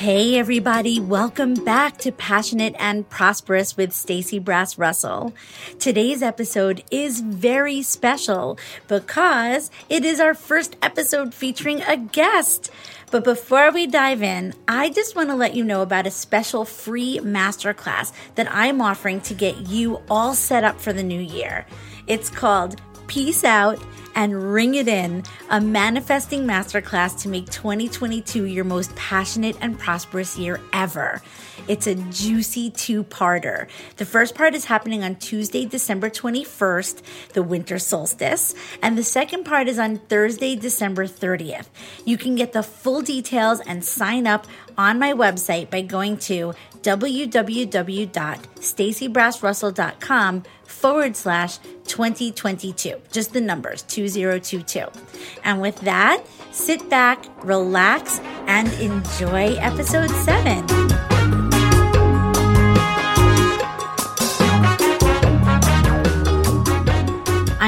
Hey everybody, welcome back to Passionate and Prosperous with Stacey Brass Russell. Today's episode is very special because it is our first episode featuring a guest. But before we dive in, I just want to let you know about a special free masterclass that I'm offering to get you all set up for the new year. It's called Peace Out and Ring It In, a manifesting masterclass to make 2022 your most passionate and prosperous year ever. It's a juicy two parter. The first part is happening on Tuesday, December 21st, the winter solstice, and the second part is on Thursday, December 30th. You can get the full details and sign up on my website by going to www.staceybrassrussell.com forward slash 2022. Just the numbers 2022. And with that, sit back, relax, and enjoy episode seven.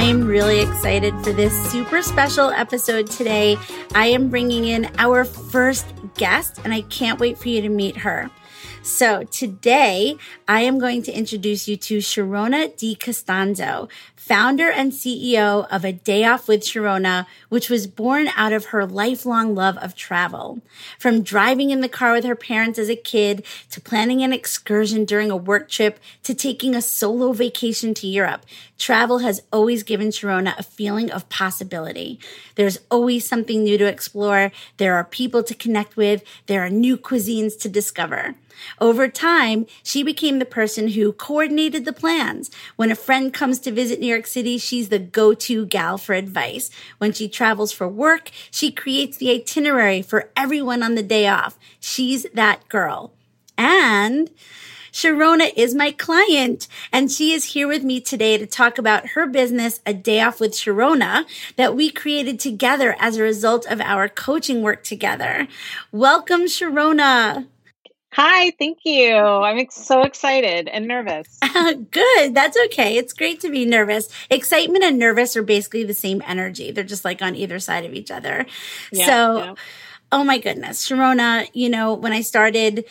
I am really excited for this super special episode today. I am bringing in our first guest, and I can't wait for you to meet her. So today I am going to introduce you to Sharona Di Costanzo, founder and CEO of A Day Off with Sharona, which was born out of her lifelong love of travel. From driving in the car with her parents as a kid to planning an excursion during a work trip to taking a solo vacation to Europe, travel has always given Sharona a feeling of possibility. There's always something new to explore. There are people to connect with. There are new cuisines to discover. Over time, she became the person who coordinated the plans. When a friend comes to visit New York City, she's the go-to gal for advice. When she travels for work, she creates the itinerary for everyone on the day off. She's that girl. And Sharona is my client, and she is here with me today to talk about her business, A Day Off with Sharona, that we created together as a result of our coaching work together. Welcome, Sharona. Hi, thank you. I'm so excited and nervous. Good. That's okay. It's great to be nervous. Excitement and nervous are basically the same energy. They're just like on either side of each other. Yeah, so, yeah. oh my goodness, Sharona, you know, when I started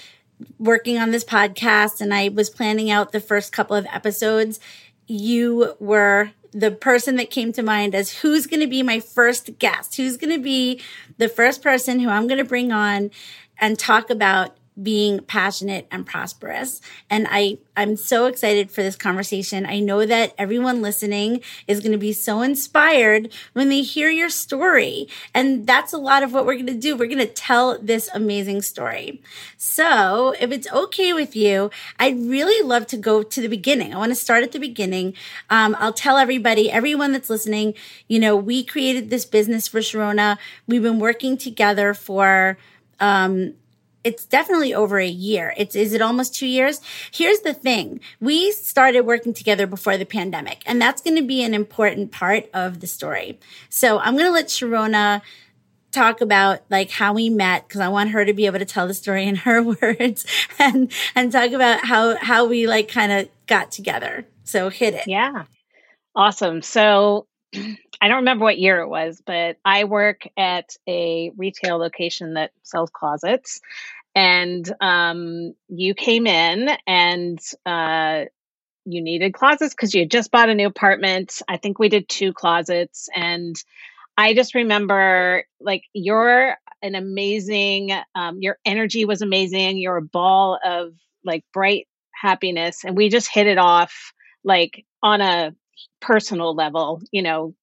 working on this podcast and I was planning out the first couple of episodes, you were the person that came to mind as who's going to be my first guest, who's going to be the first person who I'm going to bring on and talk about being passionate and prosperous. And I, I'm so excited for this conversation. I know that everyone listening is going to be so inspired when they hear your story. And that's a lot of what we're going to do. We're going to tell this amazing story. So if it's okay with you, I'd really love to go to the beginning. I want to start at the beginning. Um, I'll tell everybody, everyone that's listening, you know, we created this business for Sharona. We've been working together for, um, it's definitely over a year. It's is it almost 2 years? Here's the thing. We started working together before the pandemic, and that's going to be an important part of the story. So, I'm going to let Sharona talk about like how we met because I want her to be able to tell the story in her words and and talk about how how we like kind of got together. So, hit it. Yeah. Awesome. So, I don't remember what year it was, but I work at a retail location that sells closets. And um, you came in and uh, you needed closets because you had just bought a new apartment. I think we did two closets. And I just remember like you're an amazing, um, your energy was amazing. You're a ball of like bright happiness. And we just hit it off like on a personal level, you know,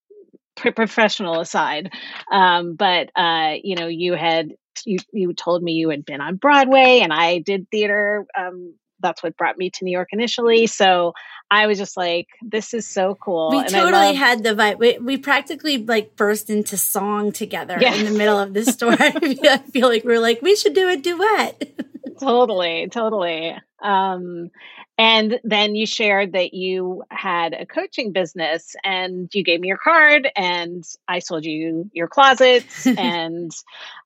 professional aside. Um, but uh, you know, you had you you told me you had been on Broadway, and I did theater. Um, that's what brought me to New York initially. So I was just like, this is so cool. We and totally love- had the vibe. We, we, practically like burst into song together yeah. in the middle of the story. I feel like we are like, we should do a duet. totally, totally. Um, and then you shared that you had a coaching business and you gave me your card and I sold you your closets and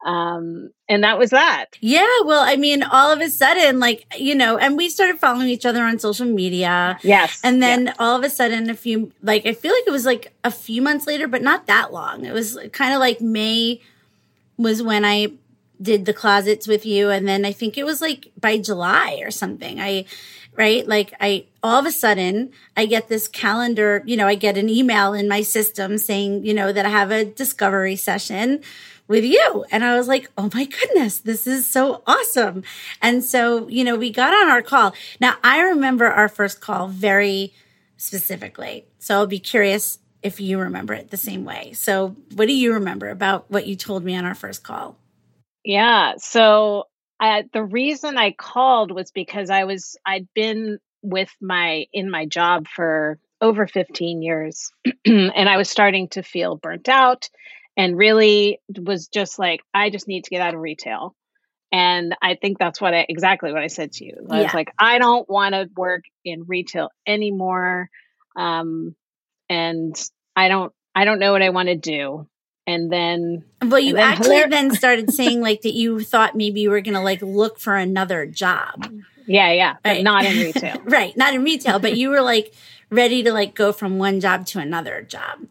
um and that was that. Yeah, well, I mean, all of a sudden like, you know, and we started following each other on social media. Yes. And then yeah. all of a sudden a few like I feel like it was like a few months later, but not that long. It was kind of like May was when I did the closets with you and then I think it was like by July or something. I right? Like I, all of a sudden I get this calendar, you know, I get an email in my system saying, you know, that I have a discovery session with you. And I was like, oh my goodness, this is so awesome. And so, you know, we got on our call. Now I remember our first call very specifically. So I'll be curious if you remember it the same way. So what do you remember about what you told me on our first call? Yeah. So uh, the reason I called was because I was I'd been with my in my job for over 15 years and I was starting to feel burnt out and really was just like I just need to get out of retail. And I think that's what I exactly what I said to you. I yeah. was like I don't want to work in retail anymore. Um and I don't I don't know what I want to do and then well you then actually then started saying like that you thought maybe you were gonna like look for another job. Yeah yeah but right. not in retail. Right not in retail but you were like ready to like go from one job to another job.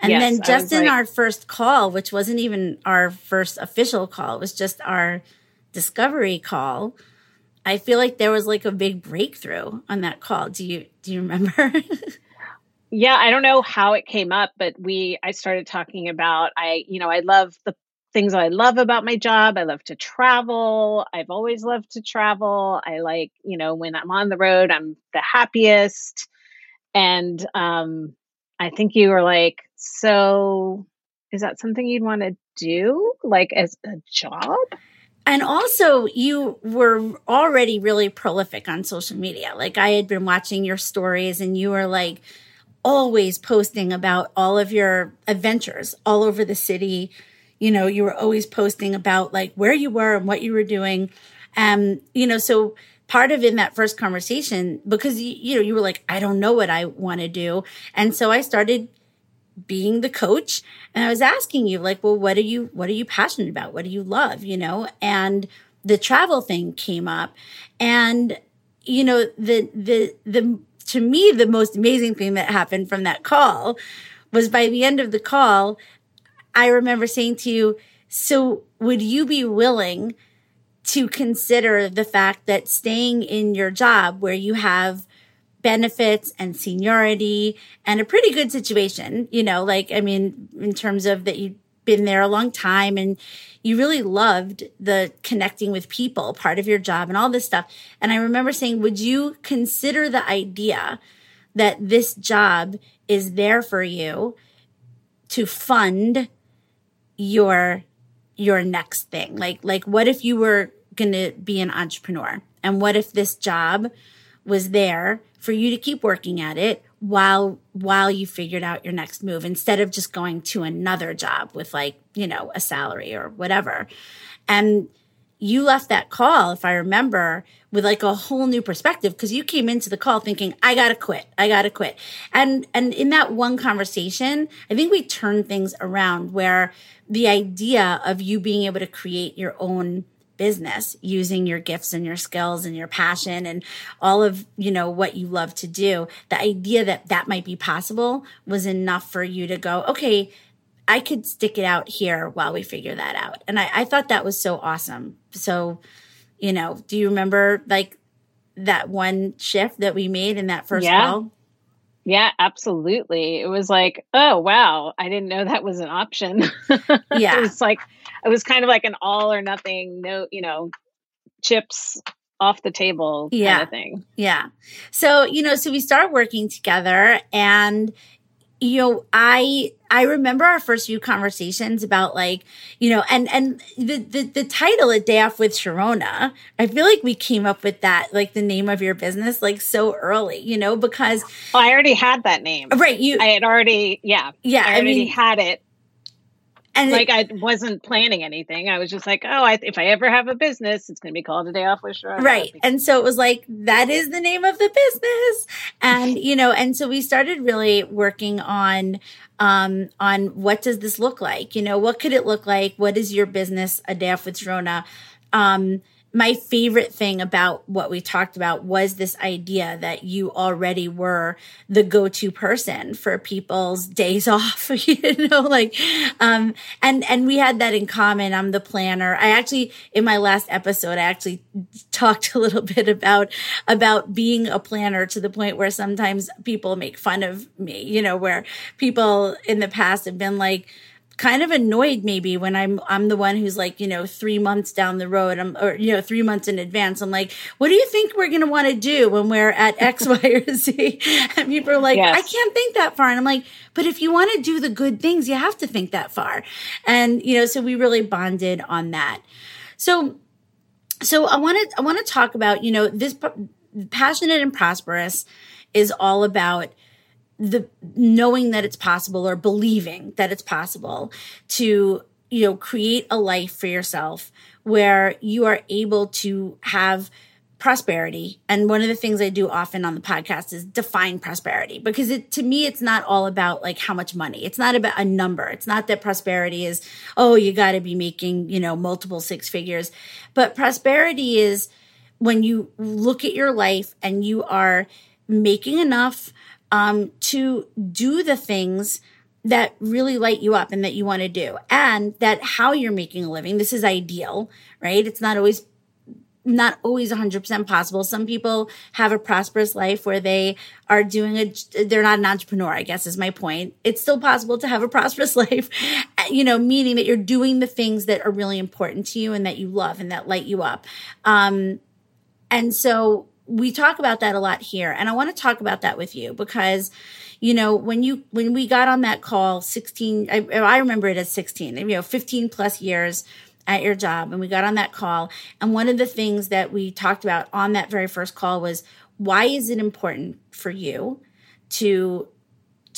And yes, then just in like, our first call which wasn't even our first official call it was just our discovery call i feel like there was like a big breakthrough on that call. Do you do you remember yeah i don't know how it came up but we i started talking about i you know i love the things i love about my job. I love to travel. I've always loved to travel. I like you know when i'm on the road i'm the happiest. And um i think you were like so is that something you'd want to do like as a job? And also you were already really prolific on social media. Like i had been watching your stories and you were like always posting about all of your adventures all over the city. You know, you were always posting about like where you were and what you were doing. Um, you know, so part of in that first conversation, because you, you know, you were like, I don't know what I want to do. And so I started being the coach and I was asking you like, well, what are you, what are you passionate about? What do you love? You know, and the travel thing came up and, you know, the, the, the to me, the most amazing thing that happened from that call was by the end of the call, I remember saying to you, so would you be willing to consider the fact that staying in your job where you have benefits and seniority and a pretty good situation, you know, like, I mean, in terms of that you been there a long time and you really loved the connecting with people part of your job and all this stuff. And I remember saying, would you consider the idea that this job is there for you to fund your your next thing? Like like what if you were going to be an entrepreneur? And what if this job was there for you to keep working at it while while you figured out your next move instead of just going to another job with like you know a salary or whatever. And you left that call if i remember with like a whole new perspective because you came into the call thinking i gotta quit. I gotta quit. And and in that one conversation i think we turned things around where the idea of you being able to create your own business using your gifts and your skills and your passion and all of you know what you love to do the idea that that might be possible was enough for you to go okay i could stick it out here while we figure that out and i, I thought that was so awesome so you know do you remember like that one shift that we made in that first yeah. call yeah, absolutely. It was like, oh wow, I didn't know that was an option. Yeah. it was like it was kind of like an all or nothing, no, you know, chips off the table yeah. kind of thing. Yeah. So, you know, so we start working together and you know, I I remember our first few conversations about like, you know, and and the the, the title a day off with Sharona. I feel like we came up with that, like the name of your business, like so early, you know, because well, I already had that name. Right. You I had already yeah. Yeah. I already I mean, had it and like I wasn't planning anything. I was just like, oh, I, if I ever have a business, it's going to be called a day off with Sharona. Right. And so it was like, that is the name of the business. And, you know, and so we started really working on, um, on what does this look like? You know, what could it look like? What is your business, a day off with Sharona? Um, my favorite thing about what we talked about was this idea that you already were the go-to person for people's days off you know like um and and we had that in common. I'm the planner. I actually in my last episode i actually talked a little bit about about being a planner to the point where sometimes people make fun of me you know where people in the past have been like kind of annoyed maybe when I'm I'm the one who's like, you know, three months down the road, I'm or you know, three months in advance. I'm like, what do you think we're gonna want to do when we're at X, Y, or Z? And people are like, yes. I can't think that far. And I'm like, but if you want to do the good things, you have to think that far. And you know, so we really bonded on that. So so I want to I want to talk about, you know, this passionate and prosperous is all about the knowing that it's possible or believing that it's possible to you know create a life for yourself where you are able to have prosperity. And one of the things i do often on the podcast is define prosperity because it to me it's not all about like how much money. It's not about a number. It's not that prosperity is oh you got to be making you know multiple six figures. But prosperity is when you look at your life and you are making enough um, to do the things that really light you up and that you want to do and that how you're making a living. This is ideal right? It's not always not always 100% possible. Some people have a prosperous life where they are doing a they're not an entrepreneur i guess is my point. It's still possible to have a prosperous life you know meaning that you're doing the things that are really important to you and that you love and that light you up. Um and so we talk about that a lot here and i want to talk about that with you because you know when you when we got on that call 16 i, I remember it as 16 you know 15 plus years at your job and we got on that call and one of the things that we talked about on that very first call was why is it important for you to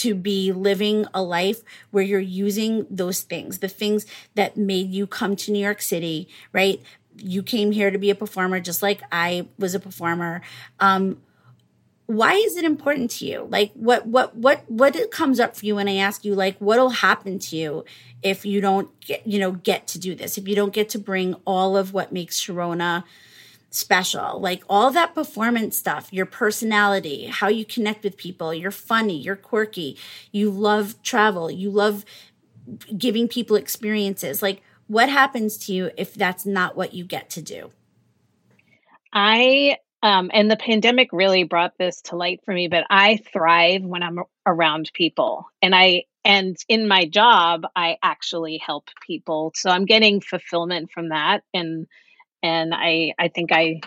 to be living a life where you're using those things, the things that made you come to New York City, right? You came here to be a performer just like I was a performer. Um, why is it important to you? Like what what what what comes up for you when I ask you like what'll happen to you if you don't get you know get to do this, if you don't get to bring all of what makes Sharona special, like all that performance stuff, your personality, how you connect with people, you're funny, you're quirky, you love travel, you love giving people experiences. Like what happens to you if that's not what you get to do? I um, and the pandemic really brought this to light for me, but I thrive when I'm around people. And I and in my job, I actually help people. So I'm getting fulfillment from that and and I I think I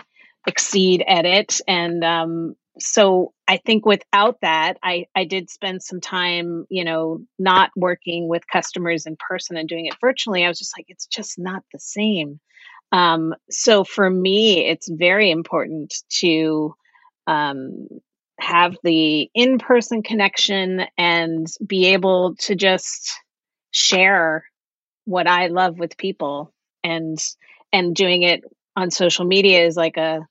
exceed at it and um so I think without that, I, I did spend some time, you know, not working with customers in person and doing it virtually. I was just like, it's just not the same. Um, so for me, it's very important to um, have the in person connection and be able to just share what I love with people and and doing it on social media is like a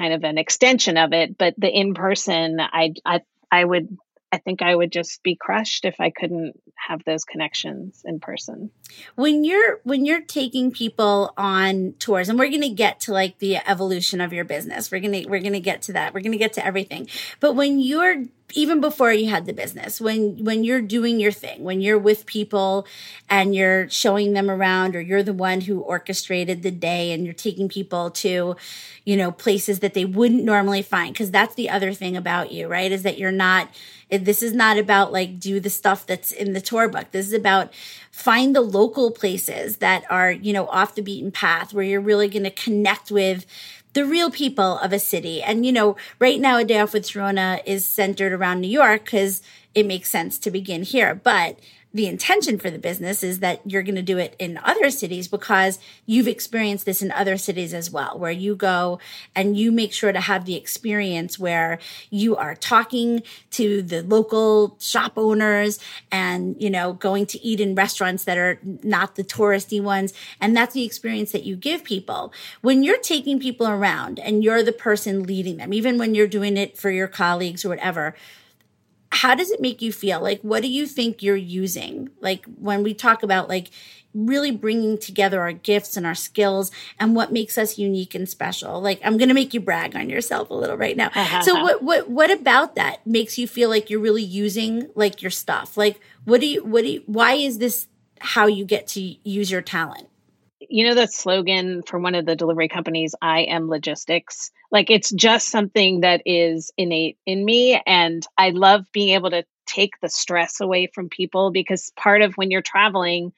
kind of an extension of it but the in person i i i would I think I would just be crushed if I couldn't have those connections in person. When you're when you're taking people on tours and we're going to get to like the evolution of your business. We're to we're going to get to that. We're going to get to everything. But when you're even before you had the business when when you're doing your thing when you're with people and you're showing them around or you're the one who orchestrated the day and you're taking people to you know places that they wouldn't normally find because that's the other thing about you right is that you're not this is not about like do the stuff that's in the tour book. This is about find the local places that are you know off the beaten path where you're really going to connect with the real people of a city. And, you know, right now, A Day Off with Sharona is centered around New York because it makes sense to begin here. But the intention for the business is that you're going to do it in other cities because you've experienced this in other cities as well, where you go and you make sure to have the experience where you are talking to the local shop owners and, you know, going to eat in restaurants that are not the touristy ones. And that's the experience that you give people. When you're taking people around and you're the person leading them, even when you're doing it for your colleagues or whatever, how does it make you feel? Like, what do you think you're using? Like, when we talk about like really bringing together our gifts and our skills and what makes us unique and special. Like, I'm going to make you brag on yourself a little right now. so, what, what, what about that makes you feel like you're really using like your stuff? Like, what do you, what do you, why is this how you get to use your talent? You know, the slogan for one of the delivery companies, I am logistics like it's just something that is innate in me. And I love being able to take the stress away from people because part of when you're traveling,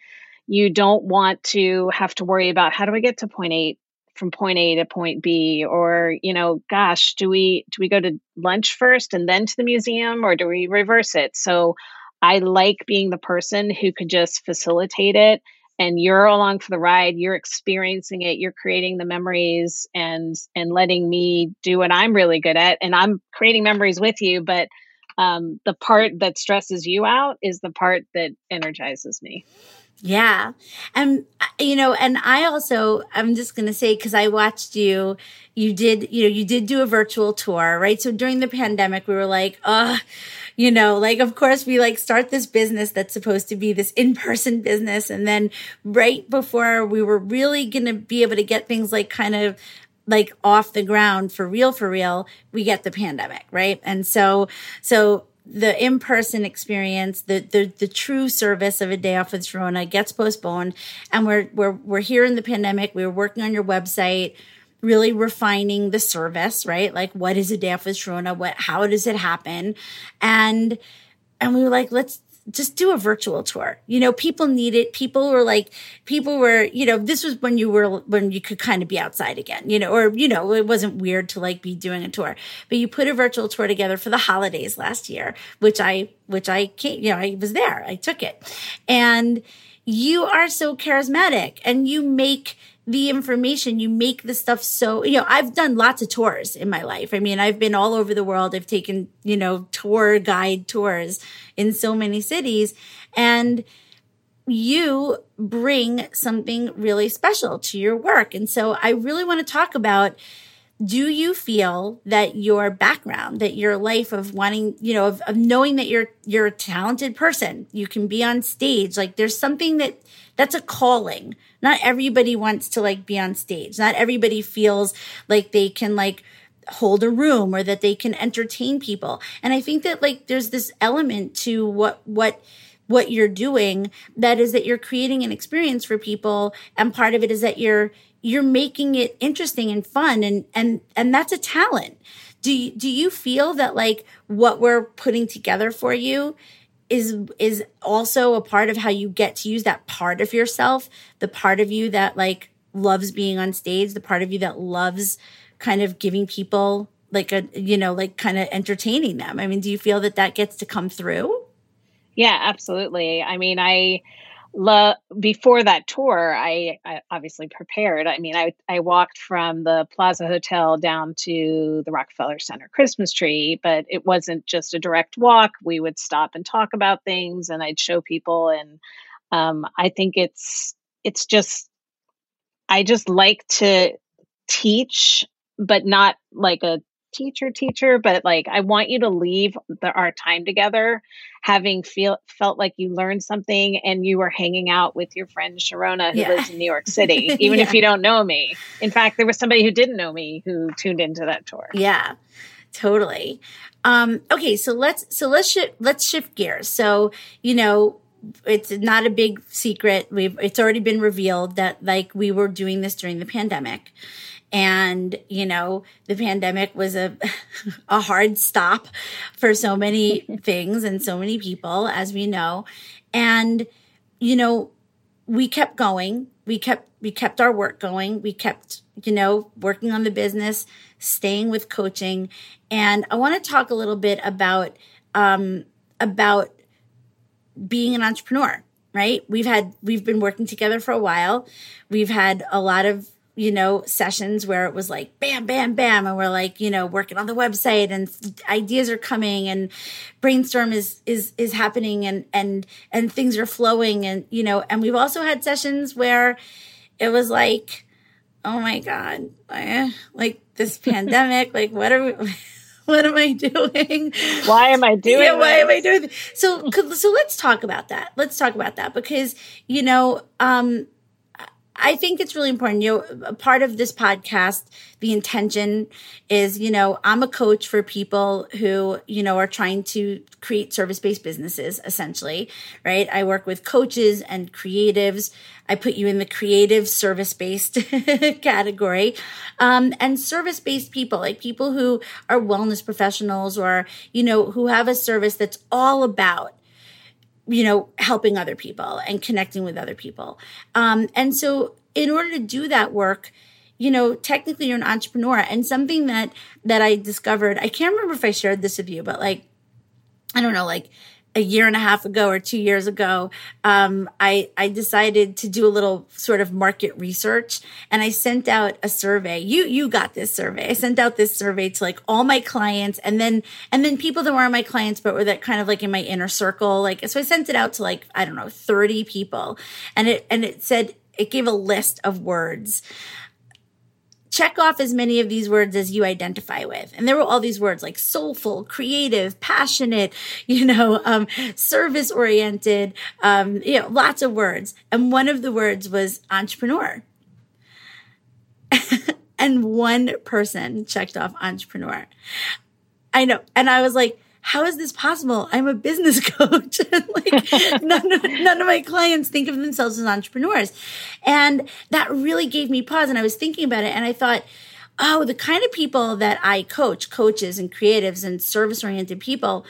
you don't want to have to worry about how do I get to point eight from point A to point B or you know gosh do we do we go to lunch first and then to the museum or do we reverse it so I like being the person who could just facilitate it and you're along for the ride you're experiencing it you're creating the memories and and letting me do what i'm really good at and i'm creating memories with you but um, the part that stresses you out is the part that energizes me yeah. And, uh, you know, and I also, I'm just going to say, cause I watched you, you did, you know, you did do a virtual tour, right? So during the pandemic, we were like, uh, you know, like, of course, we like start this business that's supposed to be this in person business. And then right before we were really going to be able to get things like kind of like off the ground for real, for real, we get the pandemic, right? And so, so the in-person experience, the, the the true service of a day off with Sharona gets postponed, and we're we're we're here in the pandemic. We were working on your website, really refining the service, right? Like, what is a day off with Sharona? What how does it happen? And and we were like, let's just do a virtual tour. You know, people need it. People were like, people were, you know, this was when you were, when you could kind of be outside again, you know, or, you know, it wasn't weird to like be doing a tour, but you put a virtual tour together for the holidays last year, which I, which I came, you know, I was there. I took it and you are so charismatic and you make, the information you make the stuff so you know i've done lots of tours in my life. I mean i've been all over the world. I've taken you know tour guide tours in so many cities. And you bring something really special to your work. And so i really want to talk about do you feel that your background that your life of wanting you know of, of knowing that you're you're a talented person you can be on stage like there's something that that's a calling. Not everybody wants to like be on stage. Not everybody feels like they can like hold a room or that they can entertain people. And I think that like there's this element to what what what you're doing that is that you're creating an experience for people and part of it is that you're you're making it interesting and fun and and and that's a talent. Do you, do you feel that like what we're putting together for you is is also a part of how you get to use that part of yourself, the part of you that like loves being on stage, the part of you that loves kind of giving people like a you know like kind of entertaining them. I mean, do you feel that that gets to come through? Yeah, absolutely. I mean, I lo- before that tour, I, I, obviously prepared. I mean, I, I walked from the Plaza Hotel down to the Rockefeller Center Christmas tree, but it wasn't just a direct walk. We would stop and talk about things, and I'd show people. And um, I think it's it's just I just like to teach, but not like a teacher teacher but like i want you to leave the, our time together having feel felt like you learned something and you were hanging out with your friend sharona who yeah. lives in new york city even yeah. if you don't know me. In fact there was somebody who didn't know me who tuned into that tour. Yeah totally. Um okay so let's so let's shift let's shift gears. So you know it's not a big secret. We've it's already been revealed that like we were doing this during the pandemic and you know the pandemic was a a hard stop for so many things and so many people as we know and you know we kept going we kept we kept our work going. We kept, you know, working on the business, staying with coaching. And I want to talk a little bit about um, about being an entrepreneur, right? We've had we've been working together for a while. We've had a lot of you know, sessions where it was like bam, bam, bam. And we're like, you know, working on the website and ideas are coming and brainstorm is, is, is happening and, and, and things are flowing. And, you know, and we've also had sessions where it was like, oh my God, like this pandemic, like what are we, what am I doing? Why am I doing? Yeah, why am I doing? This? So, so let's talk about that. Let's talk about that because you know, um, I think it's really important. You know, part of this podcast, the intention is, you know, I'm a coach for people who, you know, are trying to create service based businesses, essentially, right? I work with coaches and creatives. I put you in the creative service based category. Um, and service based people, like people who are wellness professionals or, you know, who have a service that's all about you know, helping other people and connecting with other people. Um, and so in order to do that work, you know, technically you're an entrepreneur. And something that, that I discovered, I can't remember if I shared this with you, but like, I don't know, like a year and a half ago or two years ago, um, I, I decided to do a little sort of market research and I sent out a survey. You, you got this survey. I sent out this survey to like all my clients and then, and then people that weren't my clients, but were that kind of like in my inner circle. Like, so I sent it out to like, I don't know, 30 people and it, and it said, it gave a list of words check off as many of these words as you identify with. And there were all these words like soulful, creative, passionate, you know, um, service oriented, um, you know, lots of words. And one of the words was entrepreneur. and one person checked off entrepreneur. I know. And I was like, how is this possible? I'm a business coach. like none of, none of my clients think of themselves as entrepreneurs. And that really gave me pause. And I was thinking about it and I thought, oh, the kind of people that I coach, coaches and creatives and service oriented people,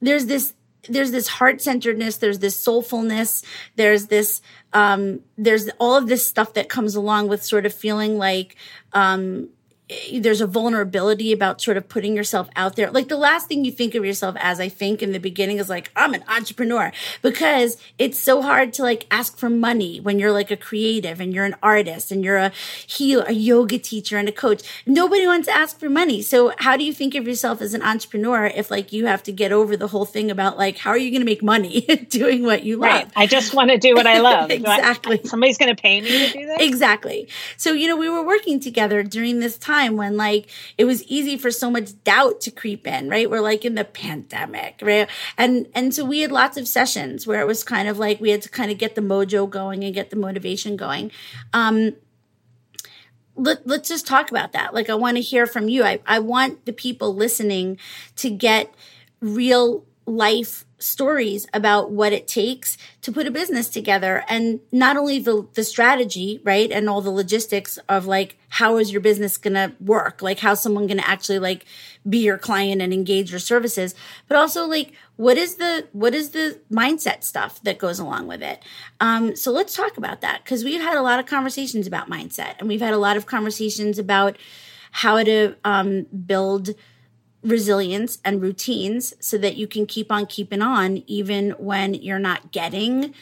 there's this there's this heart centeredness there's this soulfulness there's this um there's all of this stuff that comes along with sort of feeling like um Eh, there's a vulnerability about sort of putting yourself out there. Like the last thing you think of yourself as, I think in the beginning is like, I'm an entrepreneur because it's so hard to like ask for money when you're like a creative and you're an artist and you're a heal, a yoga teacher and a coach. Nobody wants to ask for money. So how do you think of yourself as an entrepreneur if like you have to get over the whole thing about like, how are you going to make money doing what you love? Right. I just want to do what I love. exactly. I, somebody's going to pay me to do that. Exactly. So, you know, we were working together during this time time when like it was easy for so much doubt to creep in, right? We're like in the pandemic, right? And and so we had lots of sessions where it was kind of like we had to kind of get the mojo going and get the motivation going. Um let, let's just talk about that. Like I want to hear from you. I, I want the people listening to get real life stories about what it takes to put a business together. And not only the the strategy right and all the logistics of like how is your business going to work? Like how someone going to actually like be your client and engage your services? But also like what is the what is the mindset stuff that goes along with it? Um so let's talk about that because we've had a lot of conversations about mindset and we've had a lot of conversations about how to um build resilience and routines so that you can keep on keeping on even when you're not getting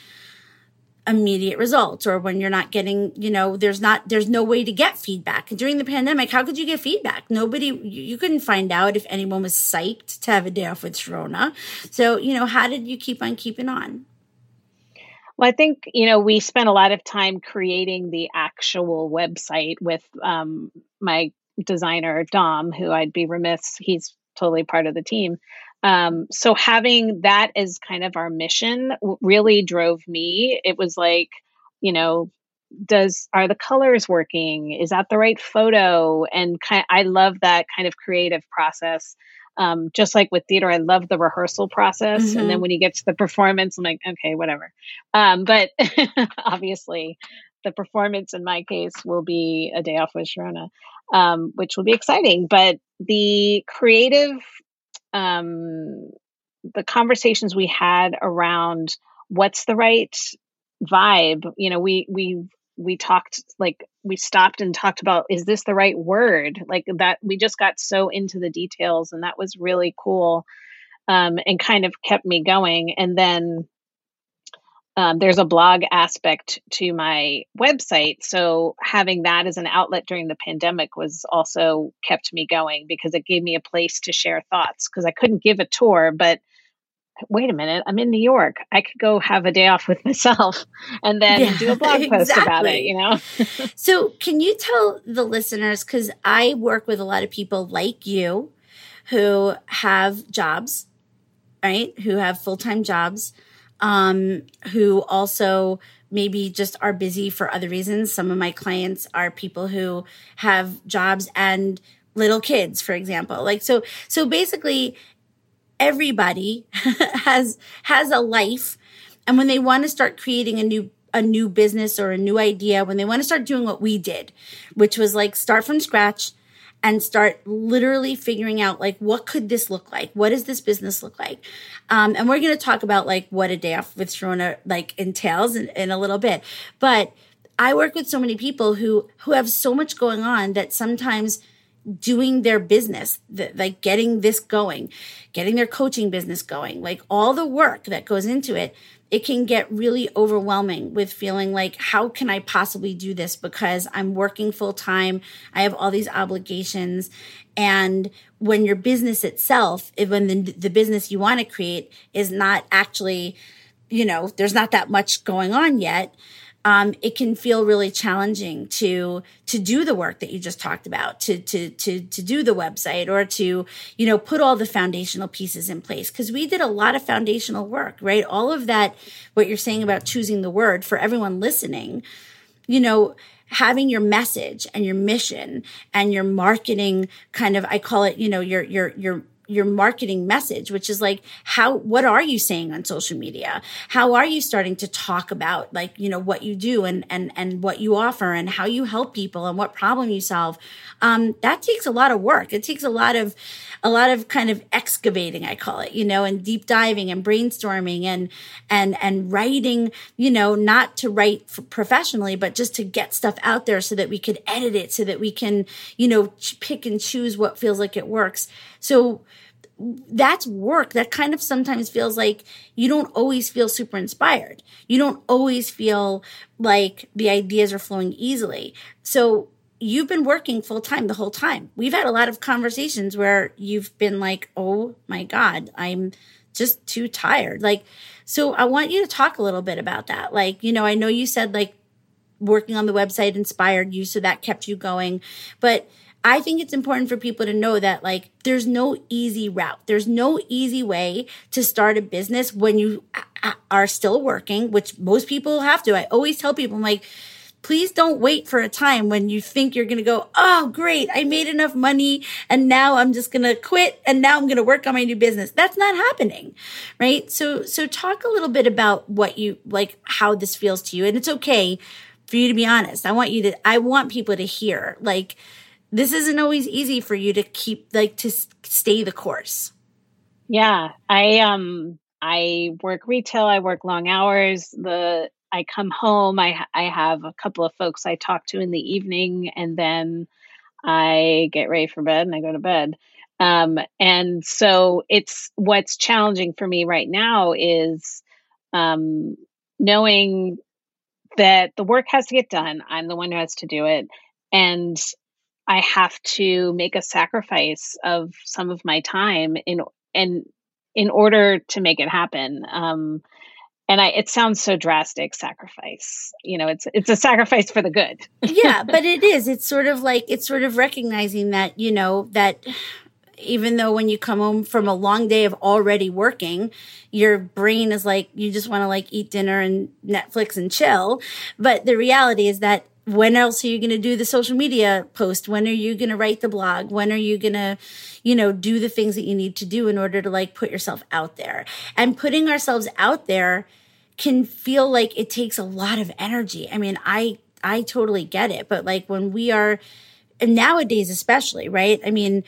immediate results or when you're not getting you know there's not there's no way to get feedback. During the pandemic how could you get feedback? Nobody you, couldn't find out if anyone was psyched to have a day off with Sharona. So you know how did you keep on keeping on? Well, I think, you know, we spent a lot of time creating the actual website with um, my designer Dom, who I'd be remiss, he's totally part of the team. Um, so having that as kind of our mission really drove me. It was like, you know, does are the colors working? Is that the right photo? And kind, I love that kind of creative process. Um, just like with theater, I love the rehearsal process, mm-hmm. and then mm-hmm. when you get to the performance, I'm like, okay, whatever. Um, but obviously, the performance in my case will be a day off with Sharona, um, which will be exciting. But the creative, um, the conversations we had around what's the right vibe, you know, we we we talked like we stopped and talked about is this the right word like that we just got so into the details and that was really cool um, and kind of kept me going and then um, there's a blog aspect to my website so having that as an outlet during the pandemic was also kept me going because it gave me a place to share thoughts because i couldn't give a tour but wait a minute, I'm in New York. I could go have a day off with myself and then yeah, do a blog post exactly. about it, you know? so, can you tell the listeners, because I work with a lot of people like you who have jobs, right? Who have full time jobs, um, who also maybe just are busy for other reasons. Some of my clients are people who have jobs and little kids for example like so so basically everybody has has a life and when they want to start creating a new a new business or a new idea when they want to start doing what we did which was like start from scratch and start literally figuring out like what could this look like? What does this business look like? Um, and we're going to talk about like what a day off with Sharona like entails in, in a little bit. But i work with so many people who who have so much going on that sometimes doing their business, the, like getting this going, getting their coaching business going, like all the work that goes into it, it can get really overwhelming with feeling like, how can I possibly do this? Because I'm working full time. I have all these obligations. And when your business itself, when the, the business you want to create is not actually, you know, there's not that much going on yet um, it can feel really challenging to to do the work that you just talked about, to to to to do the website or to you know put all the foundational pieces in place because we did a lot of foundational work, right? All of that, what you're saying about choosing the word for everyone listening, you know having your message and your mission and your marketing kind of i call it you know your your your your marketing message which is like how what are you saying on social media? How are you starting to talk about like you know what you do and and and what you offer and how you help people and what problem you solve? Um, that takes a lot of work. It takes a lot of a lot of kind of excavating i call it you know and deep diving and brainstorming and and and writing you know not to write professionally but just to get stuff out there so that we could edit it so that we can you know pick and choose what feels like it works so that's work that kind of sometimes feels like you don't always feel super inspired. You don't always feel like the ideas are flowing easily. So you've been working full time the whole time. We've had a lot of conversations where you've been like, oh my God, I'm just too tired. Like, so I want you to talk a little bit about that. Like, you know, I know you said like working on the website inspired you, so that kept you going, but I think it's important for people to know that like there's no easy route. There's no easy way to start a business when you are still working, which most people have to. I always tell people I'm like please don't wait for a time when you think you're going to go, Oh, great. I made enough money and now I'm just going to quit and now I'm going to work on my new business. That's not happening. Right. So, so talk a little bit about what you like, how this feels to you. And it's okay for you to be honest. I want you to, I want people to hear like, this isn't always easy for you to keep like to stay the course. Yeah, I um I work retail, I work long hours. The I come home, I I have a couple of folks I talk to in the evening and then I get ready for bed and I go to bed. Um, and so it's what's challenging for me right now is um, knowing that the work has to get done. I'm the one who has to do it. And I have to make a sacrifice of some of my time in and in order to make it happen. Um, and I, it sounds so drastic sacrifice you know it's it's a sacrifice for the good yeah but it is it's sort of like it's sort of recognizing that you know that even though when you come home from a long day of already working your brain is like you just want to like eat dinner and netflix and chill but the reality is that when else are you going to do the social media post? When are you going to write the blog? When are you going to, you know, do the things that you need to do in order to like put yourself out there? And putting ourselves out there can feel like it takes a lot of energy. I mean, I, I totally get it. But like when we are, nowadays especially, right? I mean,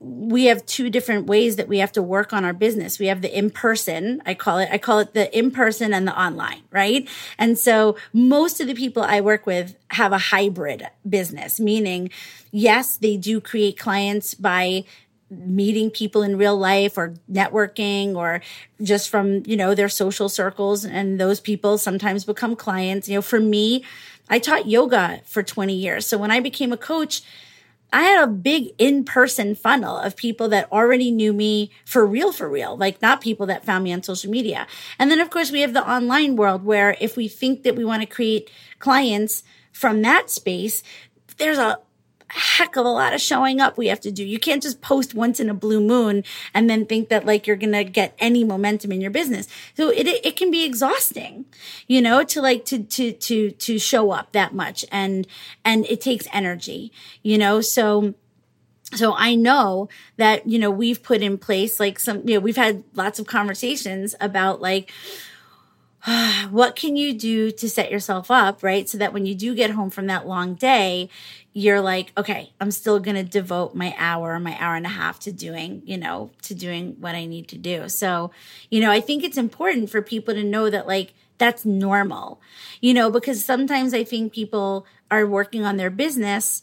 we have two different ways that we have to work on our business. We have the in person, I call it, I call it the in person and the online, right? And so most of the people I work with have a hybrid business, meaning, yes, they do create clients by meeting people in real life or networking or just from, you know, their social circles. And those people sometimes become clients. You know, for me, I taught yoga for 20 years. So when I became a coach, I had a big in person funnel of people that already knew me for real, for real, like not people that found me on social media. And then, of course, we have the online world where if we think that we want to create clients from that space, there's a heck of a lot of showing up we have to do. You can't just post once in a blue moon and then think that like you're going to get any momentum in your business. So it, it can be exhausting, you know, to like to, to, to, to show up that much and, and it takes energy, you know, so, so I know that, you know, we've put in place like some, you know, we've had lots of conversations about like, what can you do to set yourself up, right? So that when you do get home from that long day, you're like, okay, I'm still going to devote my hour, my hour and a half to doing, you know, to doing what I need to do. So, you know, I think it's important for people to know that like that's normal, you know, because sometimes I think people are working on their business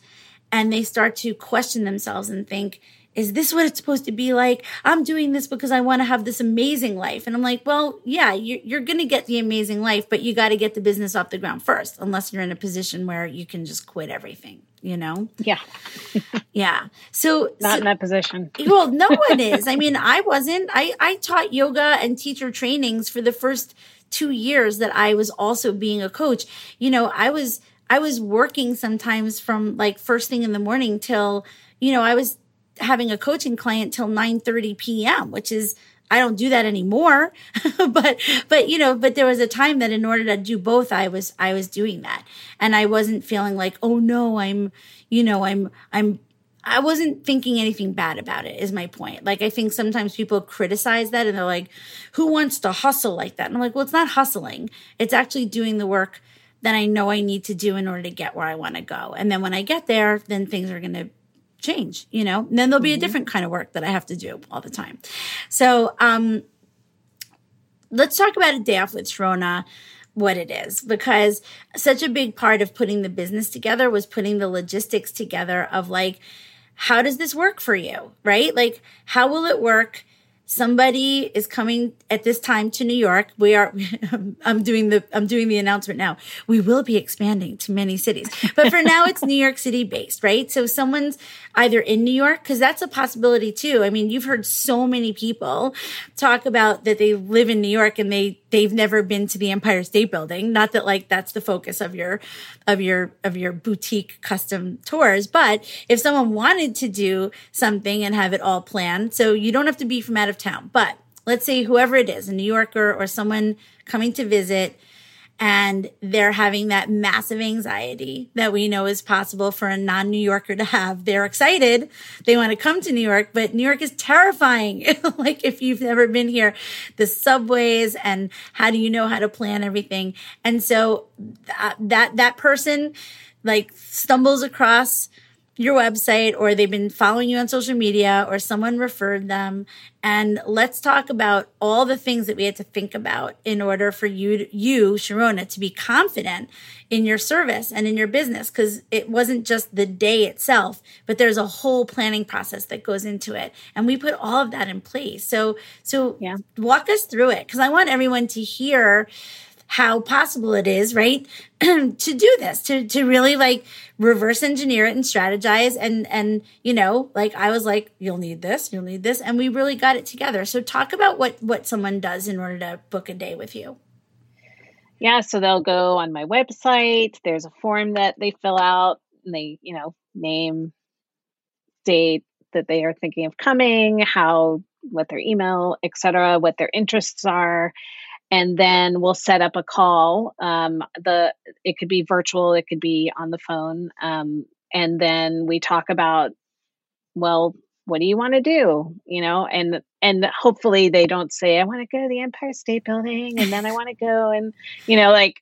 and they start to question themselves and think, is this what it's supposed to be like? I'm doing this because I want to have this amazing life. And I'm like, well, yeah, you're, you're going to get the amazing life, but you got to get the business off the ground first, unless you're in a position where you can just quit everything, you know? Yeah. yeah. So, not so, in that position. well, no one is. I mean, I wasn't. I, I taught yoga and teacher trainings for the first two years that I was also being a coach. You know, I was, I was working sometimes from like first thing in the morning till, you know, I was having a coaching client till 9 30 p.m., which is I don't do that anymore. but, but, you know, but there was a time that in order to do both, I was, I was doing that. And I wasn't feeling like, oh no, I'm, you know, I'm, I'm, I wasn't thinking anything bad about it, is my point. Like, I think sometimes people criticize that and they're like, who wants to hustle like that? And I'm like, well, it's not hustling. It's actually doing the work that I know I need to do in order to get where I want to go. And then when I get there, then things are going to change, you know, and then there'll be mm-hmm. a different kind of work that I have to do all the time. So, um, let's talk about a day off with Sharona what it is because such a big part of putting the business together was putting the logistics together of like how does this work for you right like how will it work somebody is coming at this time to New York. We are, I'm doing the, I'm doing the announcement now. We will be expanding to many cities, but for now it's New York City based, right? So someone's either in New York, cause that's a possibility too. I mean, you've heard so many people talk about that they live in New York and they, they've never been to the Empire State Building. Not that like that's the focus of your, of your, of your boutique custom tours. But if someone wanted to do something and have it all planned, so you don't have to be from out of town, but let's say whoever it is, a New Yorker or someone coming to visit, and they're having that massive anxiety that we know is possible for a non New Yorker to have. They're excited. They want to come to New York, but New York is terrifying. like if you've never been here, the subways and how do you know how to plan everything? And so that, that, that person like stumbles across your website or they've been following you on social media or someone referred them. And let's talk about all the things that we had to think about in order for you to, you Sharona to be confident in your service and in your business because it wasn't just the day itself but there's a whole planning process that goes into it. And we put all of that in place. So so yeah. walk us through it because I want everyone to hear how possible it is, right? to do this, to, to really like reverse engineer it and strategize. And, and, you know, like I was like, you'll need this, you'll need this. And we really got it together. So talk about what, what someone does in order to book a day with you. Yeah. So they'll go on my website. There's a form that they fill out and they, you know, name, date that they are thinking of coming, how, what their email, etc., what their interests are and then we'll set up a call. Um, the it could be virtual, it could be on the phone, um, and then we talk about, well, what do you want to do? You know, and and hopefully they don't say, I want to go to the Empire State Building, and then I want to go and you know, like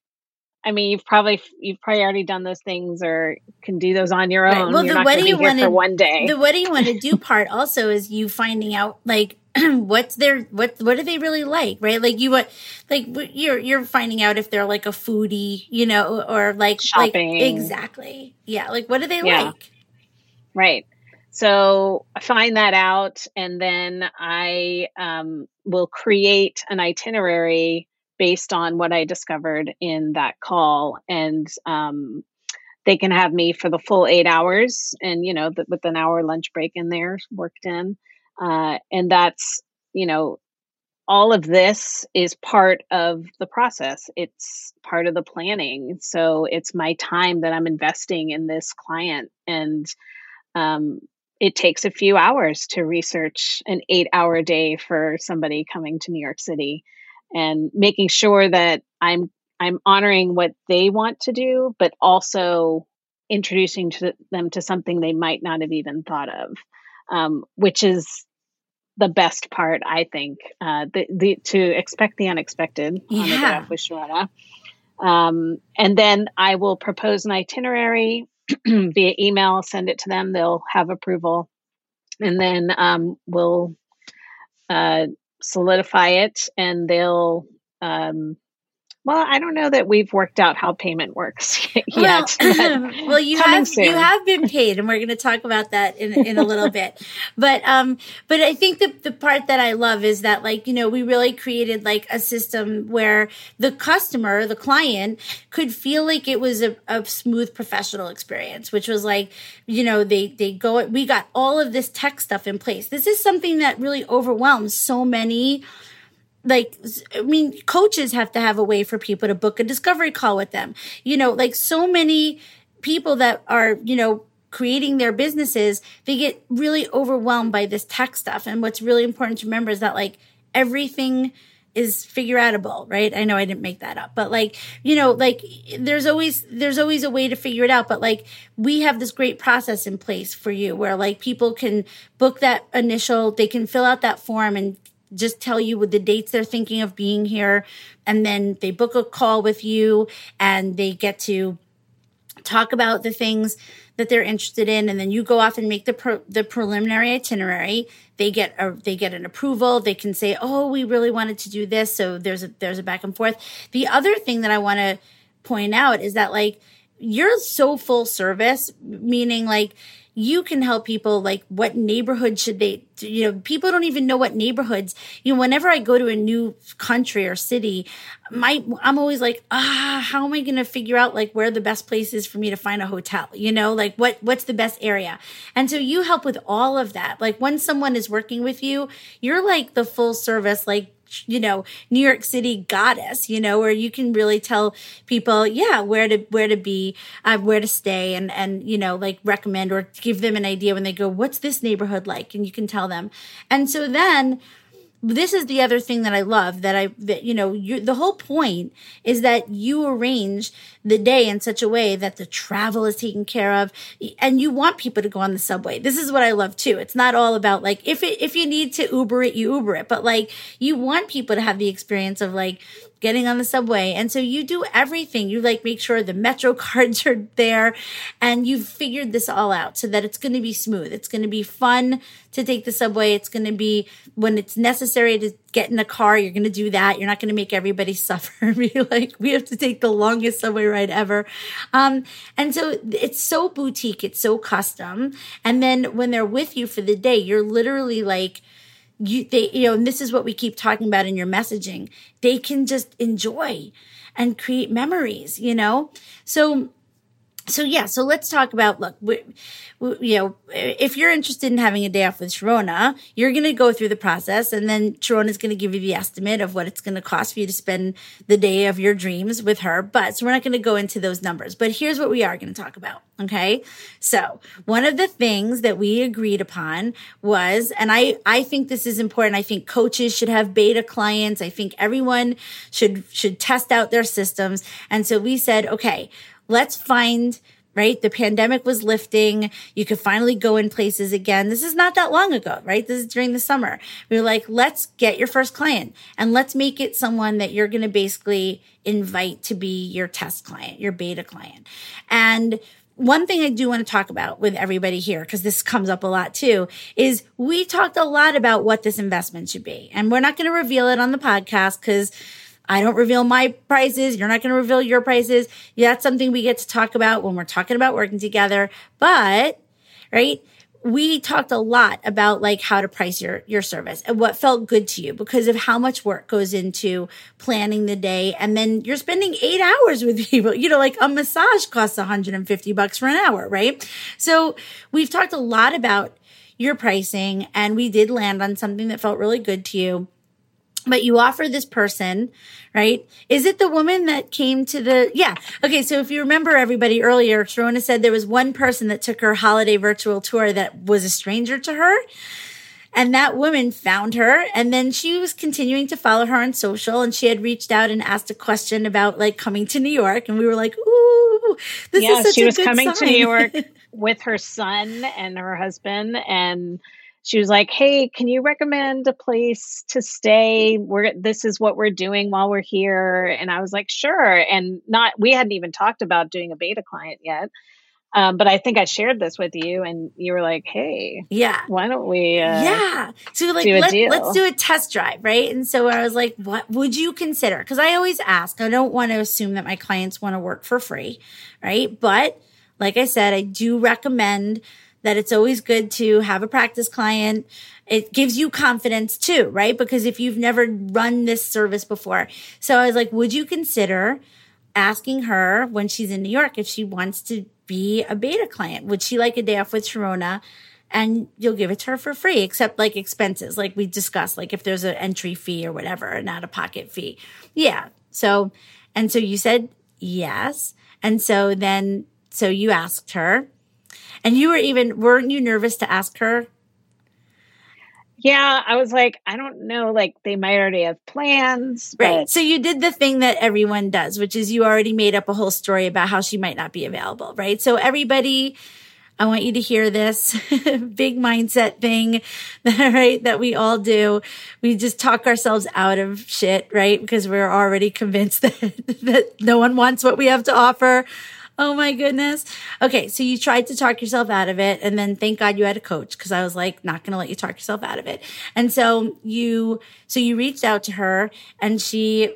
I mean, you've probably you've probably already done those things or can do those on your own. Right. Well, You're the what do you want to one day? The what do you want to do part also is you finding out like what's their what what do they really like, right? Like you what like you're you're finding out if they're like a foodie, you know, or like shopping. Like, exactly. Yeah, like what do they yeah. like? Right. So I find that out, and then I um, will create an itinerary based on what I discovered in that call. And um, they can have me for the full eight hours, and you know, the, with an hour lunch break in there worked in. Uh, and that's you know, all of this is part of the process. It's part of the planning. So it's my time that I'm investing in this client, and um, it takes a few hours to research an eight hour day for somebody coming to New York City and making sure that I'm I'm honoring what they want to do, but also introducing to them to something they might not have even thought of, um, which is the best part, I think. Uh, the, the to expect the unexpected yeah. on the day of with Sharona. Um, and then I will propose an itinerary via email, send it to them. They'll have approval, and then um, we'll uh, solidify it, and they'll um, well, I don't know that we've worked out how payment works yet. Well, well you have soon. you have been paid, and we're going to talk about that in in a little bit. But um, but I think the the part that I love is that like you know we really created like a system where the customer, the client, could feel like it was a, a smooth professional experience, which was like you know they they go we got all of this tech stuff in place. This is something that really overwhelms so many like i mean coaches have to have a way for people to book a discovery call with them. You know like so many people that are you know creating their businesses they get really overwhelmed by this tech stuff. And what's really important to remember is that like everything is figure outable right? I know i didn't make that up but like you know like there's always there's always a way to figure it out. But like we have this great process in place for you where like people can book that initial they can fill out that form and just tell you with the dates they're thinking of being here. And then they book a call with you and they get to talk about the things that they're interested in and then you go off and make the pro- the preliminary itinerary they get a they get an approval they can say oh we really wanted to do this so there's a there's a back and forth the other thing that i want to point out is that like you're so full service meaning like you can help people like what neighborhood should they you know people don't even know what neighborhoods you know whenever i go to a new country or city my i'm always like ah how am i going to figure out like where the best place is for me to find a hotel? You know like what what's the best area? And so you help with all of that. Like when someone is working with you you're like the full service like you know New York City goddess, you know, where you can really tell people, yeah, where to where to be, uh, where to stay, and and you know, like recommend or give them an idea when they go, what's this neighborhood like, and you can tell them, and so then this is the other thing that I love that I that you know you the whole point is that you arrange the day in such a way that the travel is taken care of and you want people to go on the subway. This is what I love too. It's not all about like if it if you need to Uber it, you Uber it, but like you want people to have the experience of like getting on the subway. And so you do everything. You like make sure the Metro cards are there and you've figured this all out so that it's going to be smooth. It's going to be fun to take the subway. It's going to be when it's necessary to get in a car, you're going to do that. You're not going to make everybody suffer be like, we have to take the longest subway ride ever. Um, and so it's so boutique. It's so custom. And then when they're with you for the day, you're literally like, you they you know and this is what we keep talking about in your messaging. They can just enjoy and create memories you know? So so yeah so let's talk about look we, we, you know if you're interested in having a day off with sharona you're going to go through the process and then sharona is going to give you the estimate of what it's going to cost for you to spend the day of your dreams with her. But so we're not going to go into those numbers. But here's what we are going to talk about okay? So one of the things that we agreed upon was and i i think this is important i think coaches should have beta clients. I think everyone should should test out their systems. And so we said okay let's find right? The pandemic was lifting. You could finally go in places again. This is not that long ago, right? This is during the summer. We were like, let's get your first client and let's make it someone that you're going to basically invite to be your test client, your beta client. And one thing I do want to talk about with everybody here, because this comes up a lot too, is we talked a lot about what this investment should be. And we're not going to reveal it on the podcast because I don't reveal my prices. You're not going to reveal your prices. That's something we get to talk about when we're talking about working together. But, right? We talked a lot about like how to price your, your service and what felt good to you because of how much work goes into planning the day. And then you're spending eight hours with people, you know, like a massage costs 150 bucks for an hour, right? So we've talked a lot about your pricing and we did land on something that felt really good to you but you offer this person, right? Is it the woman that came to the, yeah. Okay. So if you remember everybody earlier, Sharona said there was one person that took her holiday virtual tour that was a stranger to her. And that woman found her and then she was continuing to follow her on social and she had reached out and asked a question about like coming to New York. And we were like, ooh, this yeah, is such a good thing." Yeah, she was coming sign. to New York with her son and her husband and she was like, "Hey, can you recommend a place to stay? We're this is what we're doing while we're here." And I was like, "Sure." And not we hadn't even talked about doing a beta client yet. Um, but I think I shared this with you, and you were like, "Hey, yeah, why don't we?" Uh, yeah, so like let, let's do a test drive, right? And so I was like, "What would you consider?" Because I always ask. I don't want to assume that my clients want to work for free, right? But like I said, I do recommend that it's always good to have a practice client. It gives you confidence too, right? Because if you've never run this service before. So I was like, would you consider asking her when she's in New York if she wants to be a beta client? Would she like a day off with Sharona? And you'll give it to her for free, except like expenses, like we discussed, like if there's an entry fee or whatever, an out of pocket fee. Yeah. So, and so you said yes. And so then, so you asked her and you were even, weren't you nervous to ask her? Yeah, I was like, I don't know, like they might already have plans. Right. But... So you did the thing that everyone does, which is you already made up a whole story about how she might not be available, right? So everybody, I want you to hear this big mindset thing, right? That we all do. We just talk ourselves out of shit, right? Because we're already convinced that, that no one wants what we have to offer. Oh my goodness. Okay. So you tried to talk yourself out of it. And then thank God you had a coach because I was like, not going to let you talk yourself out of it. And so you, so you reached out to her and she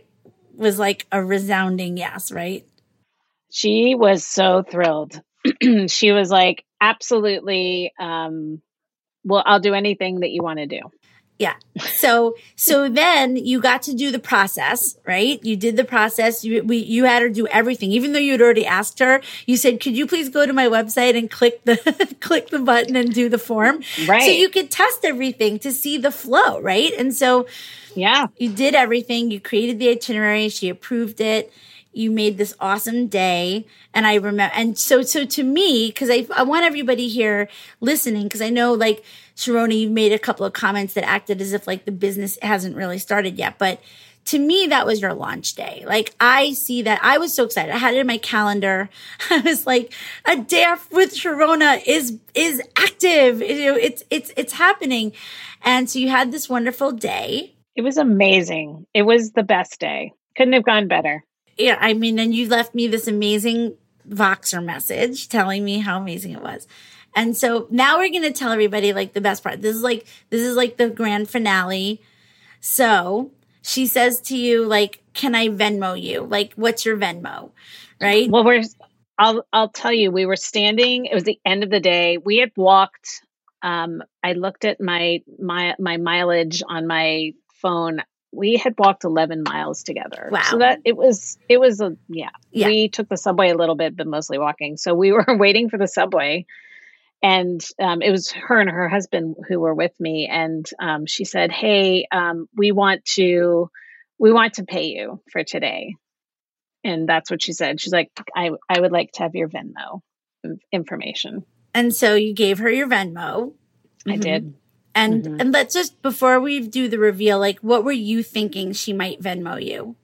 was like a resounding yes, right? She was so thrilled. she was like, absolutely. Um, well, I'll do anything that you want to do. Yeah. So, so then you got to do the process, right? You did the process. You, we, you had her do everything. Even though you'd already asked her, you said, could you please go to my website and click the, click the button and do the form? Right. So you could test everything to see the flow, right? And so, yeah, you did everything. You created the itinerary. She approved it you made this awesome day and i remember and so so to me because I, I want everybody here listening because i know like Sharona, you've made a couple of comments that acted as if like the business hasn't really started yet. But to me, that was your launch day. Like I see that. I was so excited. I had it in my calendar. I was like, a day with Sharona is is active. You know, it's it's it's happening. And so you had this wonderful day. It was amazing. It was the best day. Couldn't have gone better. Yeah, I mean, and you left me this amazing Voxer message telling me how amazing it was. And so now we're going to tell everybody like the best part. This is like, this is like the grand finale. So she says to you, like, can I Venmo you? Like, what's your Venmo? Right. Well, we're, I'll, I'll tell you, we were standing, it was the end of the day. We had walked, um, I looked at my, my, my mileage on my phone we had walked 11 miles together. Wow. So that it was, it was a, yeah. yeah. We took the subway a little bit, but mostly walking. So we were waiting for the subway and um, it was her and her husband who were with me and um, she said hey um, we want to we want to pay you for today. And that's what she said. She's like i i would like to have your venmo information. And so you gave her your venmo. I mm-hmm. did. And mm-hmm. and let's just before we do the reveal like what were you thinking she might venmo you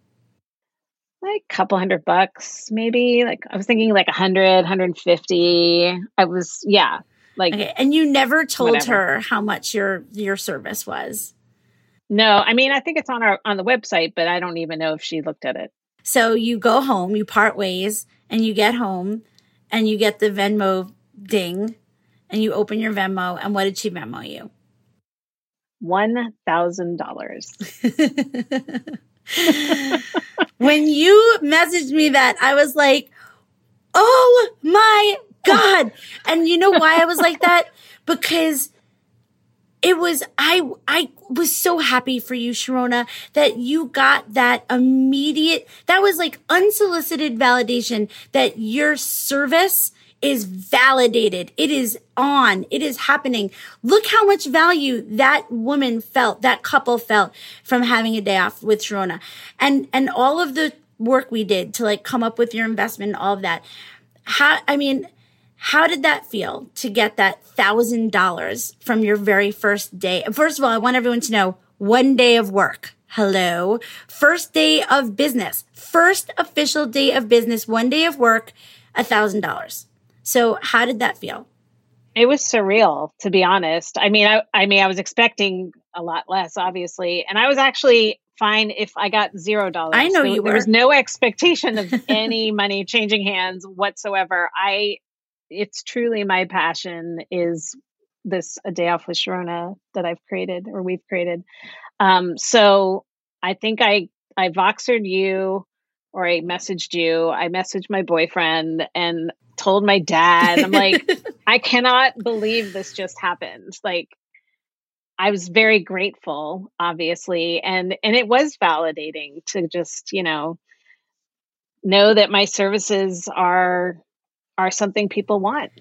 like a couple hundred bucks, maybe. Like I was thinking like a hundred, 150. I was, yeah. Like okay. and you never told whatever. her how much your your service was. No, I mean I think it's on our on the website, but I don't even know if she looked at it. So you go home, you part ways, and you get home and you get the Venmo ding and you open your Venmo and what did she Venmo you? One thousand dollars. when you messaged me that, I was like, oh my God. And you know why I was like that? Because it was, I, I was so happy for you, Sharona, that you got that immediate, that was like unsolicited validation that your service is validated. It is on. It is happening. Look how much value that woman felt, that couple felt from having a day off with Sharona. And, and all of the work we did to like come up with your investment, and all of that. How, I mean, how did that feel to get that thousand dollars from your very first day? First of all, I want everyone to know one day of work. Hello. First day of business, first official day of business, one day of work, a thousand dollars. So how did that feel? It was surreal, to be honest. I mean, I, I mean, I was expecting a lot less, obviously, and I was actually fine if I got zero dollars. I know there, you were. There was no expectation of any money changing hands whatsoever. I, it's truly my passion is this a day off with Sharona that I've created or we've created. Um, so I think I I voxered you or I messaged you. I messaged my boyfriend and told my dad. I'm like, I cannot believe this just happened. Like, I was very grateful, obviously, and and it was validating to just you know know that my services are are something people want.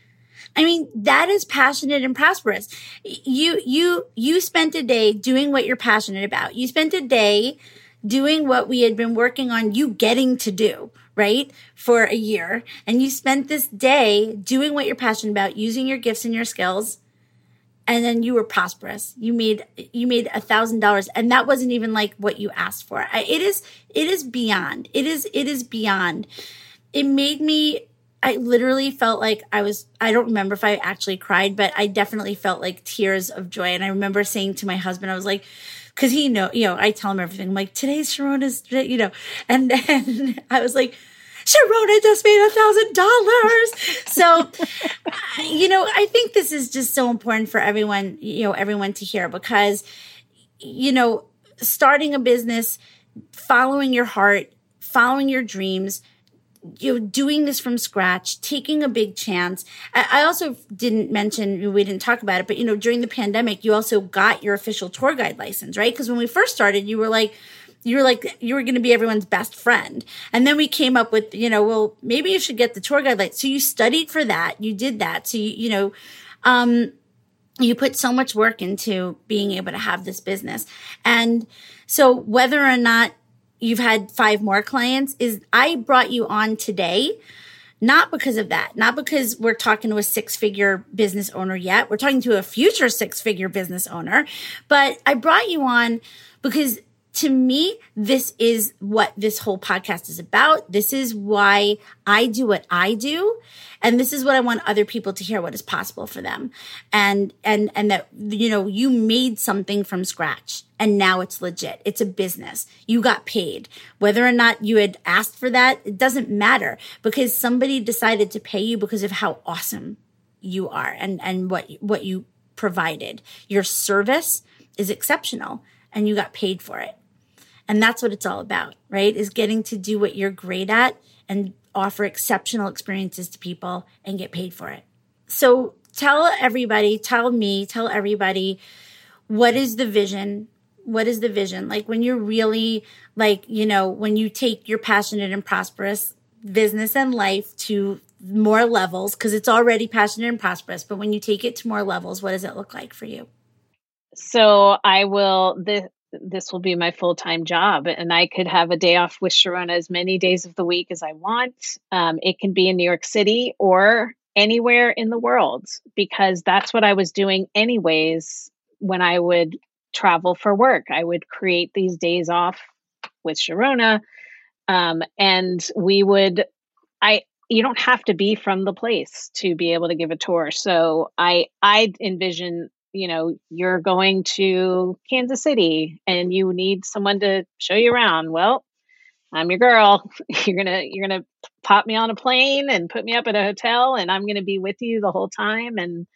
I mean, that is passionate and prosperous. You you you spent a day doing what you're passionate about. You spent a day doing what we had been working on you getting to do, right? For a year. And you spent this day doing what you're passionate about, using your gifts and your skills. And then you were prosperous. You made, you made a thousand dollars and that wasn't even like what you asked for. It is, it is beyond. It is, it is beyond. It made me, I literally felt like I was, I don't remember if I actually cried, but I definitely felt like tears of joy. And I remember saying to my husband, I was like, because he know, you know, I tell him everything. I'm like, today's Sharona's, you know, and then I was like, Sharona just made a thousand dollars. So, you know, I think this is just so important for everyone, you know, everyone to hear because, you know, starting a business, following your heart, following your dreams, you know, doing this from scratch, taking a big chance. I, I, also didn't mention, we didn't talk about it, but you know, during the pandemic, you also got your official tour guide license, right? Because when we first started, you were like, you were like, you were going to be everyone's best friend. And then we came up with, you know, well, maybe you should get the tour guide license. So you studied for that. You did that. So you, you know, um, you put so much work into being able to have this business. And so whether or not you've had five more clients is I brought you on today not because of that, not because we're talking to a six figure business owner yet. We're talking to a future six figure business owner, but I brought you on because to me, this is what this whole podcast is about. This is why I do what I do. And this is what I want other people to hear what is possible for them. And, and, and that, you know, you made something from scratch and now it's legit. It's a business. You got paid. Whether or not you had asked for that, it doesn't matter because somebody decided to pay you because of how awesome you are and, and what, what you provided. Your service is exceptional and you got paid for it. And that's what it's all about, right? Is getting to do what you're great at and offer exceptional experiences to people and get paid for it. So tell everybody, tell me, tell everybody what is the vision? What is the vision? Like when you're really like, you know, when you take your passionate and prosperous business and life to more levels, because it's already passionate and prosperous, but when you take it to more levels, what does it look like for you? So I will the this will be my full time job, and I could have a day off with Sharona as many days of the week as I want. Um, it can be in New York City or anywhere in the world because that's what I was doing, anyways, when I would travel for work. I would create these days off with Sharona Um, and we would, I, you don't have to be from the place to be able to give a tour. So I, I envision, you know, you're going to Kansas City and you need someone to show you around. Well, I'm your girl. You're gonna you're gonna pop me on a plane and put me up at a hotel, and I'm gonna be with you the whole time. And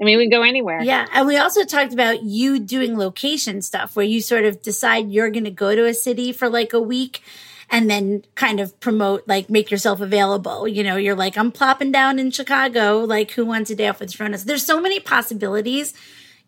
I mean, we go anywhere. Yeah. And we also talked about you doing location stuff where you sort of decide you're to go to a city for like a week and then kind of promote, like make yourself available. You know, you're like, I'm plopping down in Chicago. Like, who wants a day off with Sharonas? There's so many possibilities.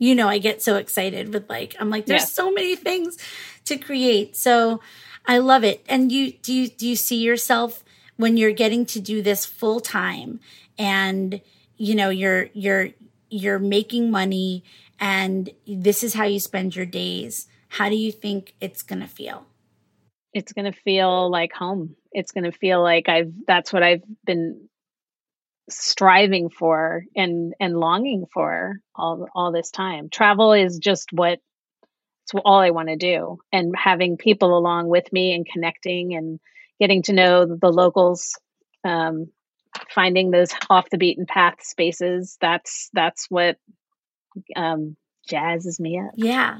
You know, I get so excited with like, I'm like, there's yes. so many things to create. So I love it. And you, do you, do you see yourself when you're getting to do this full time and, you know, you're, you're, you're making money and this is how you spend your days, how do you think it's going to feel? It's going to feel like home. It's going to feel like I've that's what I've been striving for and and longing for all all this time. Travel is just what it's all I want to do. And having people along with me and connecting and getting to know the locals um, finding those off the beaten path spaces that's that's what um jazzes me up. Yeah.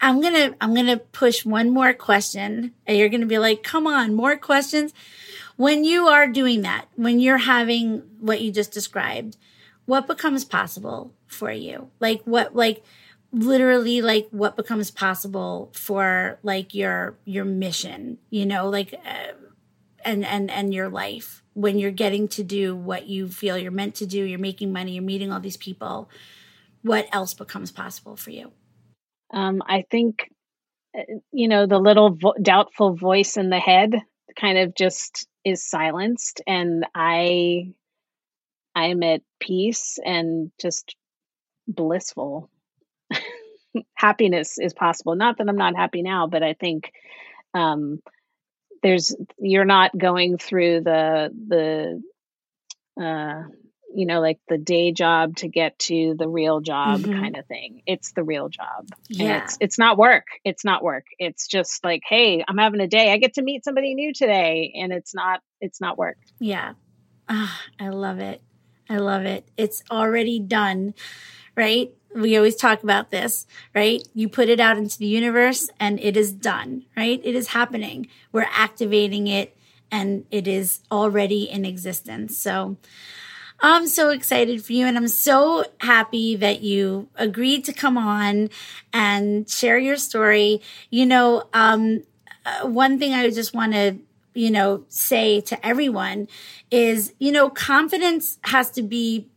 I'm gonna i'm gonna push one more question and you're gonna be like come on more questions when you are doing that when you're having what you just described what becomes possible for you like what like literally like what becomes possible for like your your mission you know like uh, and and and your life when you're getting to do what you feel you're meant to do, you're making money, you're meeting all these people, what else becomes possible for you? Um, I think, uh, you know, the little vo- doubtful voice in the head kind of just is silenced, and I, I'm at peace and just blissful. Happiness is possible. Not that I'm not happy now, but I think um, there's you're not going through the the uh you know like the day job to get to the real job mm-hmm. kind of thing it's the real job yeah and it's it's not work it's not work it's just like hey i'm having a day i get to meet somebody new today and it's not it's not work yeah oh, i love it i love it it's already done right we always talk about this, right? You put it out into the universe and it is done, right? It is happening. We're activating it and it is already in existence. So I'm so excited for you and I'm so happy that you agreed to come on and share your story. You know, um, uh, one thing I just want to you know, say to everyone is, you know, confidence has to be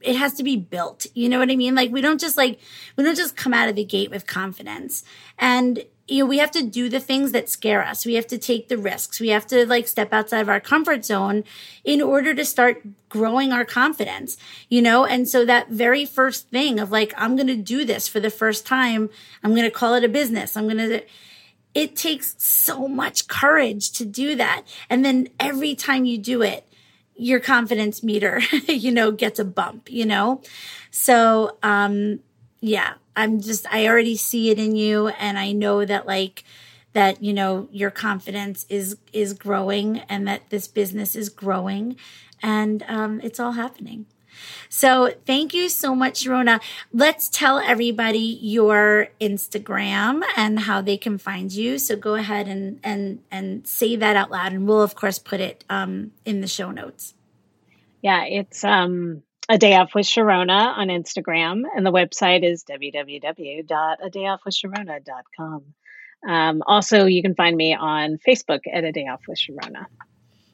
it has to be built. You know what I mean? Like we don't just like we don't just come out of the gate with confidence. And you know, we have to do the things that scare us. We have to take the risks. We have to like step outside of our comfort zone in order to start growing our confidence, you know? And so that very first thing of like, I'm going to do this for the first time. I'm going to call it a business. I'm going to, it takes so much courage to do that. And then every time you do it, your confidence meter, you know, gets a bump, you know? So, um, yeah, I'm just, I already see it in you. And I know that like, that, you know, your confidence is, is growing and that this business is growing and, um, it's all happening. So thank you so much, Rona. Let's tell everybody your Instagram and how they can find you. So go ahead and and and say that out loud, and we'll of course put it um, in the show notes. Yeah, it's um, a day off with Sharona on Instagram, and the website is www.adayoffwithsharona.com. Um, also, you can find me on Facebook at A Day Off with Sharona.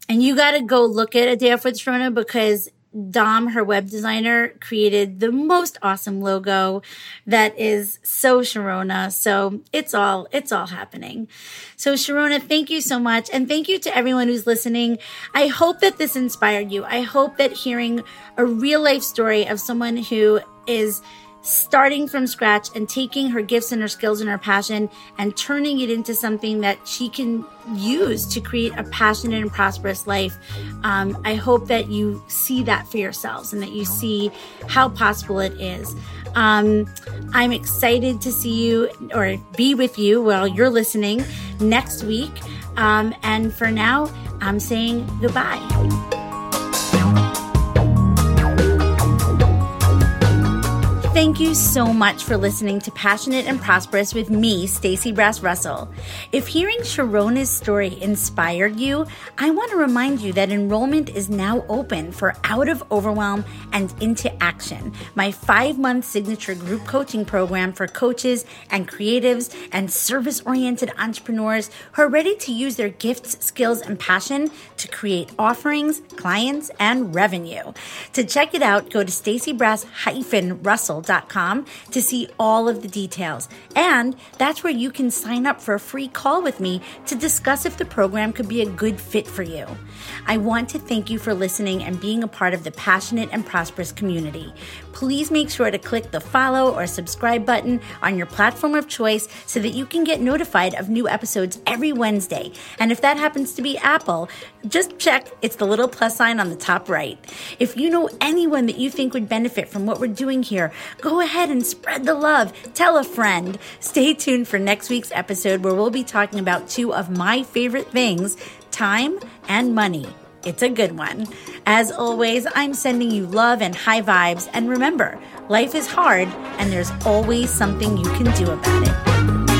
And you got to go look at A Day Off with Sharona because Dom, her web designer, created the most awesome logo that is so Sharona. So it's all, it's all happening. So Sharona, thank you so much. And thank you to everyone who's listening. I hope that this inspired you. I hope that hearing a real life story of someone who is starting from scratch and taking her gifts and her skills and her passion and turning it into something that she can use to create a passionate and prosperous life. Um, I hope that you see that for yourselves and that you see how possible it is. Um, I'm excited to see you or be with you while you're listening next week. Um, and for now, I'm saying goodbye. You so much for listening to Passionate and Prosperous with me, Stacey Brass Russell. If hearing Sharona's story inspired you, I want to remind you that enrollment is now open for Out of Overwhelm and Into Action, my five month signature group coaching program for coaches and creatives and service oriented entrepreneurs who are ready to use their gifts, skills, and passion to create offerings, clients, and revenue. To check it out, go to to see all of the details. And that's where you can sign up for a free call with me to discuss if the program could be a good fit for you. I want to thank you for listening and being a part of the passionate and prosperous community. Please make sure to click the follow or subscribe button on your platform of choice so that you can get notified of new episodes every Wednesday. And if that happens to be Apple, just check it's the little plus sign on the top right. If you know anyone that you think would benefit from what we're doing here, go ahead and spread the love. Tell a friend. Stay tuned for next week's episode where we'll be talking about two of my favorite things time and money. It's a good one. As always, I'm sending you love and high vibes. And remember, life is hard and there's always something you can do about it.